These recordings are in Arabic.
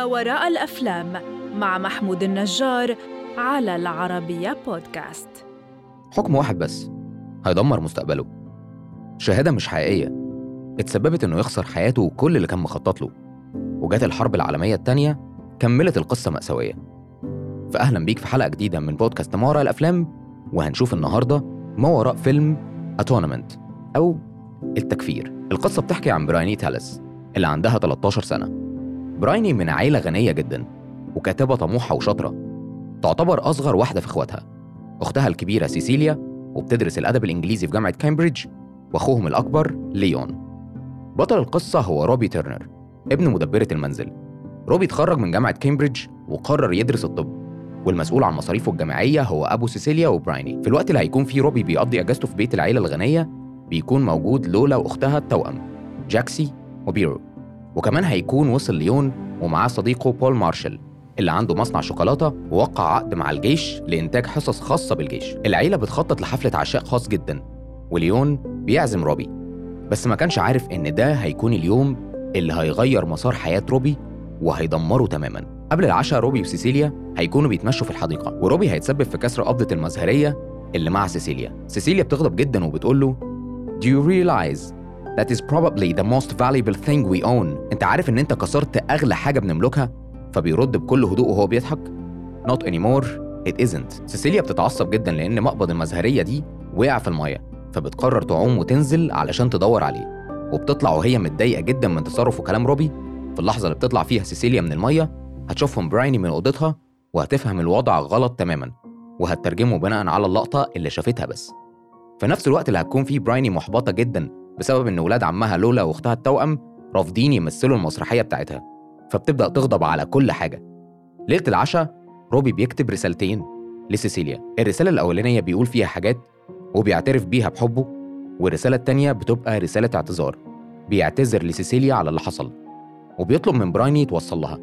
ما وراء الأفلام مع محمود النجار على العربية بودكاست. حكم واحد بس هيدمر مستقبله. شهادة مش حقيقية. اتسببت إنه يخسر حياته وكل اللي كان مخطط له. وجات الحرب العالمية التانية كملت القصة مأساوية. فأهلا بيك في حلقة جديدة من بودكاست ما وراء الأفلام وهنشوف النهاردة ما وراء فيلم أتونمنت أو التكفير. القصة بتحكي عن برايني تالس اللي عندها 13 سنة. برايني من عيلة غنية جدا وكاتبة طموحة وشاطرة. تعتبر أصغر واحدة في إخواتها. أختها الكبيرة سيسيليا وبتدرس الأدب الإنجليزي في جامعة كامبريدج وأخوهم الأكبر ليون. بطل القصة هو روبي تيرنر ابن مدبرة المنزل. روبي اتخرج من جامعة كامبريدج وقرر يدرس الطب. والمسؤول عن مصاريفه الجامعية هو أبو سيسيليا وبرايني. في الوقت اللي هيكون فيه روبي بيقضي أجازته في بيت العيلة الغنية بيكون موجود لولا وأختها التوأم جاكسي وبيرو. وكمان هيكون وصل ليون ومعاه صديقه بول مارشال اللي عنده مصنع شوكولاتة ووقع عقد مع الجيش لإنتاج حصص خاصة بالجيش. العيلة بتخطط لحفلة عشاء خاص جدا وليون بيعزم روبي. بس ما كانش عارف إن ده هيكون اليوم اللي هيغير مسار حياة روبي وهيدمره تماما. قبل العشاء روبي وسيسيليا هيكونوا بيتمشوا في الحديقة وروبي هيتسبب في كسر قبضة المزهرية اللي مع سيسيليا. سيسيليا بتغضب جدا وبتقول له Do you realize that is probably the most valuable thing we own. انت عارف ان انت كسرت اغلى حاجة بنملكها فبيرد بكل هدوء وهو بيضحك. Not anymore. It isn't. سيسيليا بتتعصب جدا لأن مقبض المزهرية دي وقع في المية فبتقرر تعوم وتنزل علشان تدور عليه. وبتطلع وهي متضايقة جدا من تصرف وكلام روبي. في اللحظة اللي بتطلع فيها سيسيليا من المية هتشوفهم برايني من أوضتها وهتفهم الوضع غلط تماما وهتترجمه بناء على اللقطة اللي شافتها بس. في نفس الوقت اللي هتكون فيه برايني محبطة جدا بسبب إن ولاد عمها لولا وأختها التوأم رافضين يمثلوا المسرحية بتاعتها فبتبدأ تغضب على كل حاجة. ليلة العشاء روبي بيكتب رسالتين لسيسيليا. الرسالة الأولانية بيقول فيها حاجات وبيعترف بيها بحبه والرسالة التانية بتبقى رسالة اعتذار بيعتذر لسيسيليا على اللي حصل وبيطلب من برايني توصل لها.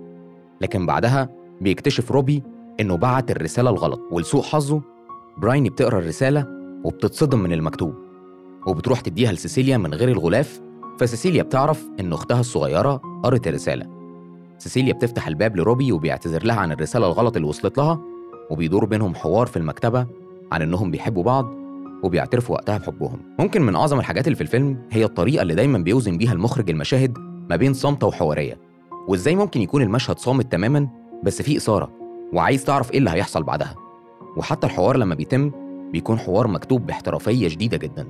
لكن بعدها بيكتشف روبي إنه بعت الرسالة الغلط ولسوء حظه برايني بتقرأ الرسالة وبتتصدم من المكتوب. وبتروح تديها لسيسيليا من غير الغلاف فسيسيليا بتعرف إن أختها الصغيرة قرت الرسالة. سيسيليا بتفتح الباب لروبي وبيعتذر لها عن الرسالة الغلط اللي وصلت لها وبيدور بينهم حوار في المكتبة عن إنهم بيحبوا بعض وبيعترفوا وقتها بحبهم. ممكن من أعظم الحاجات اللي في الفيلم هي الطريقة اللي دايما بيوزن بيها المخرج المشاهد ما بين صامتة وحوارية. وإزاي ممكن يكون المشهد صامت تماما بس فيه إثارة وعايز تعرف إيه اللي هيحصل بعدها؟ وحتى الحوار لما بيتم بيكون حوار مكتوب باحترافية شديدة جدا.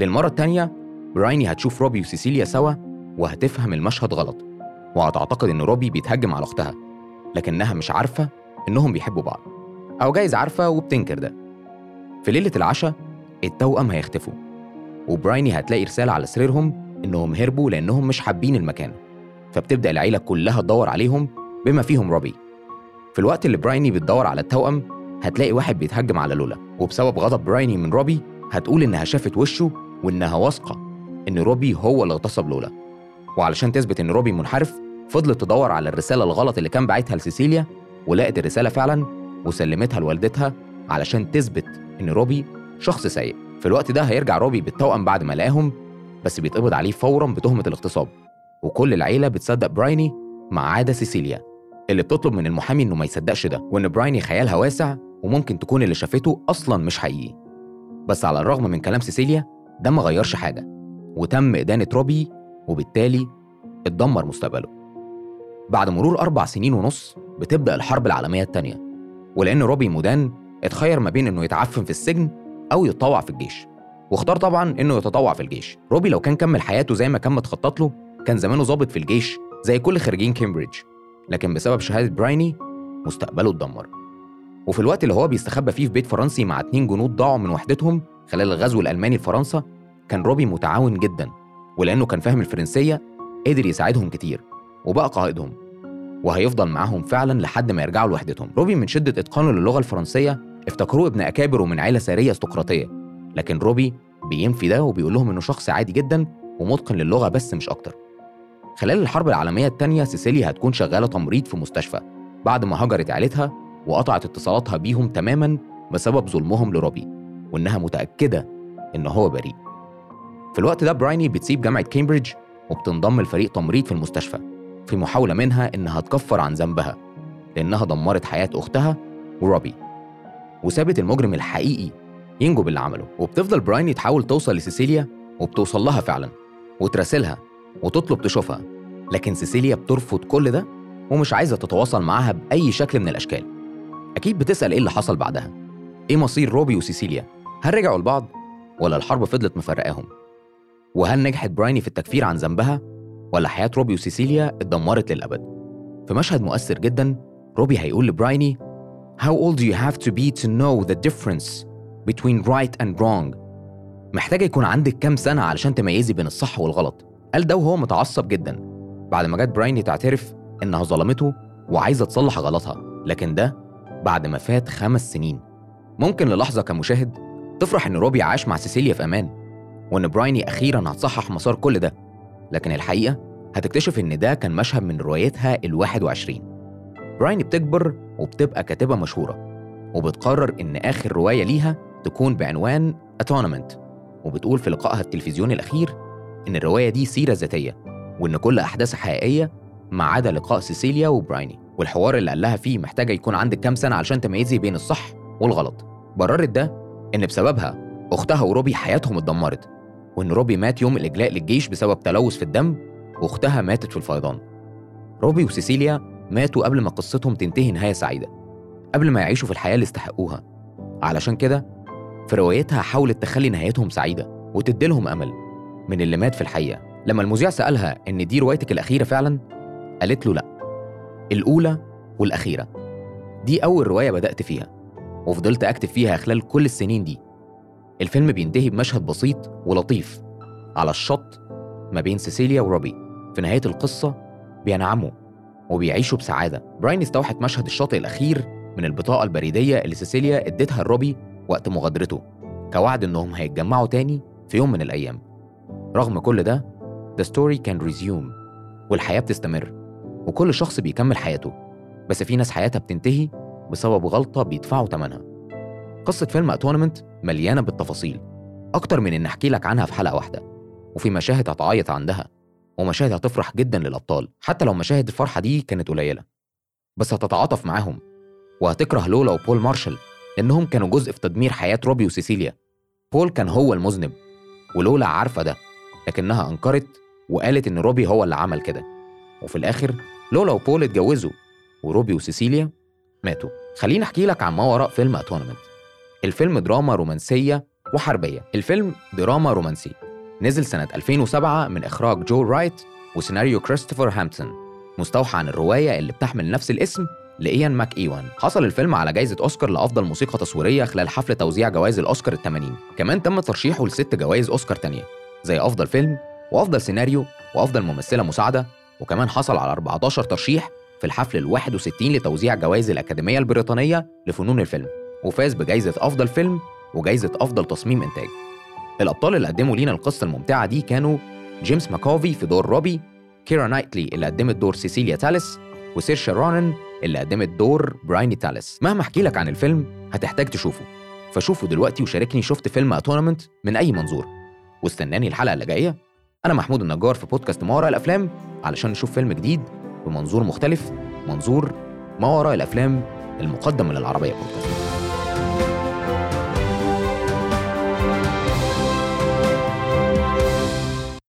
للمرة التانية برايني هتشوف روبي وسيسيليا سوا وهتفهم المشهد غلط وهتعتقد إن روبي بيتهجم على أختها لكنها مش عارفة إنهم بيحبوا بعض أو جايز عارفة وبتنكر ده. في ليلة العشاء التوأم هيختفوا وبرايني هتلاقي رسالة على سريرهم إنهم هربوا لأنهم مش حابين المكان فبتبدأ العيلة كلها تدور عليهم بما فيهم روبي. في الوقت اللي برايني بتدور على التوأم هتلاقي واحد بيتهجم على لولا وبسبب غضب برايني من روبي هتقول إنها شافت وشه وإنها واثقة إن روبي هو اللي اغتصب لولا. وعلشان تثبت إن روبي منحرف فضلت تدور على الرسالة الغلط اللي كان باعتها لسيسيليا ولقت الرسالة فعلا وسلمتها لوالدتها علشان تثبت إن روبي شخص سيء. في الوقت ده هيرجع روبي بالتوأم بعد ما لقاهم بس بيتقبض عليه فورا بتهمة الاغتصاب. وكل العيلة بتصدق برايني ما عدا سيسيليا اللي بتطلب من المحامي إنه ما يصدقش ده وإن برايني خيالها واسع وممكن تكون اللي شافته أصلا مش حقيقي. بس على الرغم من كلام سيسيليا ده ما غيرش حاجة. وتم إدانة روبي وبالتالي اتدمر مستقبله. بعد مرور أربع سنين ونص بتبدأ الحرب العالمية التانية. ولأن روبي مدان اتخير ما بين إنه يتعفن في السجن أو يتطوع في الجيش. واختار طبعا إنه يتطوع في الجيش. روبي لو كان كمل حياته زي ما كان متخطط له كان زمانه ظابط في الجيش زي كل خريجين كامبريدج لكن بسبب شهادة برايني مستقبله اتدمر. وفي الوقت اللي هو بيستخبى فيه في بيت فرنسي مع اتنين جنود ضاعوا من وحدتهم خلال الغزو الألماني لفرنسا كان روبي متعاون جدا ولأنه كان فاهم الفرنسية قدر يساعدهم كتير وبقى قائدهم وهيفضل معاهم فعلا لحد ما يرجعوا لوحدتهم. روبي من شدة إتقانه للغة الفرنسية افتكروه ابن أكابر ومن عيلة سارية استقراطية لكن روبي بينفي ده وبيقول لهم إنه شخص عادي جدا ومتقن للغة بس مش أكتر. خلال الحرب العالمية التانية سيسيليا هتكون شغالة تمريض في مستشفى بعد ما هجرت عيلتها وقطعت اتصالاتها بيهم تماما بسبب ظلمهم لروبي. وإنها متأكدة إن هو بريء. في الوقت ده برايني بتسيب جامعة كامبريدج وبتنضم لفريق تمريض في المستشفى في محاولة منها إنها تكفر عن ذنبها لأنها دمرت حياة أختها وروبي. وسابت المجرم الحقيقي ينجو باللي عمله وبتفضل برايني تحاول توصل لسيسيليا وبتوصل لها فعلا وتراسلها وتطلب تشوفها. لكن سيسيليا بترفض كل ده ومش عايزة تتواصل معاها بأي شكل من الأشكال. أكيد بتسأل إيه اللي حصل بعدها؟ إيه مصير روبي وسيسيليا؟ هل رجعوا لبعض ولا الحرب فضلت مفرقاهم؟ وهل نجحت برايني في التكفير عن ذنبها ولا حياة روبي وسيسيليا اتدمرت للأبد؟ في مشهد مؤثر جدا روبي هيقول لبرايني How old do you have to be to know the difference between right and wrong? محتاجة يكون عندك كام سنة علشان تميزي بين الصح والغلط. قال ده وهو متعصب جدا. بعد ما جت برايني تعترف إنها ظلمته وعايزة تصلح غلطها لكن ده بعد ما فات خمس سنين. ممكن للحظة كمشاهد تفرح إن روبي عاش مع سيسيليا في أمان وإن برايني أخيرا هتصحح مسار كل ده. لكن الحقيقة هتكتشف إن ده كان مشهد من روايتها ال 21 برايني بتكبر وبتبقى كاتبة مشهورة وبتقرر إن آخر رواية ليها تكون بعنوان أتونمنت وبتقول في لقائها التلفزيوني الأخير إن الرواية دي سيرة ذاتية وإن كل أحداثها حقيقية ما عدا لقاء سيسيليا وبرايني. والحوار اللي قال لها فيه محتاجة يكون عندك كام سنة علشان تميزي بين الصح والغلط. بررت ده إن بسببها أختها وروبي حياتهم اتدمرت وإن روبي مات يوم الإجلاء للجيش بسبب تلوث في الدم وأختها ماتت في الفيضان. روبي وسيسيليا ماتوا قبل ما قصتهم تنتهي نهاية سعيدة قبل ما يعيشوا في الحياة اللي استحقوها. علشان كده في روايتها حاولت تخلي نهايتهم سعيدة وتديلهم أمل من اللي مات في الحقيقة. لما المذيع سألها إن دي روايتك الأخيرة فعلا؟ قالت له لأ الأولى والأخيرة. دي أول رواية بدأت فيها. وفضلت أكتب فيها خلال كل السنين دي. الفيلم بينتهي بمشهد بسيط ولطيف على الشط ما بين سيسيليا وروبي. في نهاية القصة بينعموا وبيعيشوا بسعادة. براين استوحت مشهد الشاطئ الأخير من البطاقة البريدية اللي سيسيليا اديتها لروبي وقت مغادرته كوعد إنهم هيتجمعوا تاني في يوم من الأيام. رغم كل ده the story can resume والحياة بتستمر وكل شخص بيكمل حياته. بس في ناس حياتها بتنتهي بسبب غلطة بيدفعوا ثمنها قصة فيلم أتونمنت مليانة بالتفاصيل أكتر من إن أحكي لك عنها في حلقة واحدة وفي مشاهد هتعيط عندها ومشاهد هتفرح جدا للأبطال حتى لو مشاهد الفرحة دي كانت قليلة. بس هتتعاطف معاهم وهتكره لولا وبول مارشال لأنهم كانوا جزء في تدمير حياة روبي وسيسيليا. بول كان هو المذنب ولولا عارفة ده لكنها أنكرت وقالت إن روبي هو اللي عمل كده. وفي الآخر لولا وبول اتجوزوا وروبي وسيسيليا ماتوا. خليني أحكي لك عن ما وراء فيلم Atonement الفيلم دراما رومانسية وحربية. الفيلم دراما رومانسي. نزل سنة 2007 من إخراج جو رايت وسيناريو كريستوفر هامبتون مستوحى عن الرواية اللي بتحمل نفس الاسم لإيان ماك إيوان. حصل الفيلم على جائزة أوسكار لأفضل موسيقى تصويرية خلال حفل توزيع جوائز الأوسكار الثمانين. كمان تم ترشيحه لست جوائز أوسكار تانية زي أفضل فيلم وأفضل سيناريو وأفضل ممثلة مساعدة. وكمان حصل على 14 ترشيح في الحفل ال 61 لتوزيع جوائز الأكاديمية البريطانية لفنون الفيلم وفاز بجائزة أفضل فيلم وجائزة أفضل تصميم إنتاج. الأبطال اللي قدموا لينا القصة الممتعة دي كانوا جيمس ماكافوي في دور روبي كيرا نايتلي اللي قدمت دور سيسيليا تاليس وسيرشا رونن اللي قدمت دور برايني تاليس. مهما أحكي لك عن الفيلم هتحتاج تشوفه. فشوفه دلوقتي وشاركني شفت فيلم Atonement من أي منظور. واستناني الحلقة اللي جاية. أنا محمود النجار في بودكاست ما وراء الأفلام علشان نشوف فيلم جديد بمنظور مختلف منظور ما وراء الأفلام المقدم من العربيه بودكاست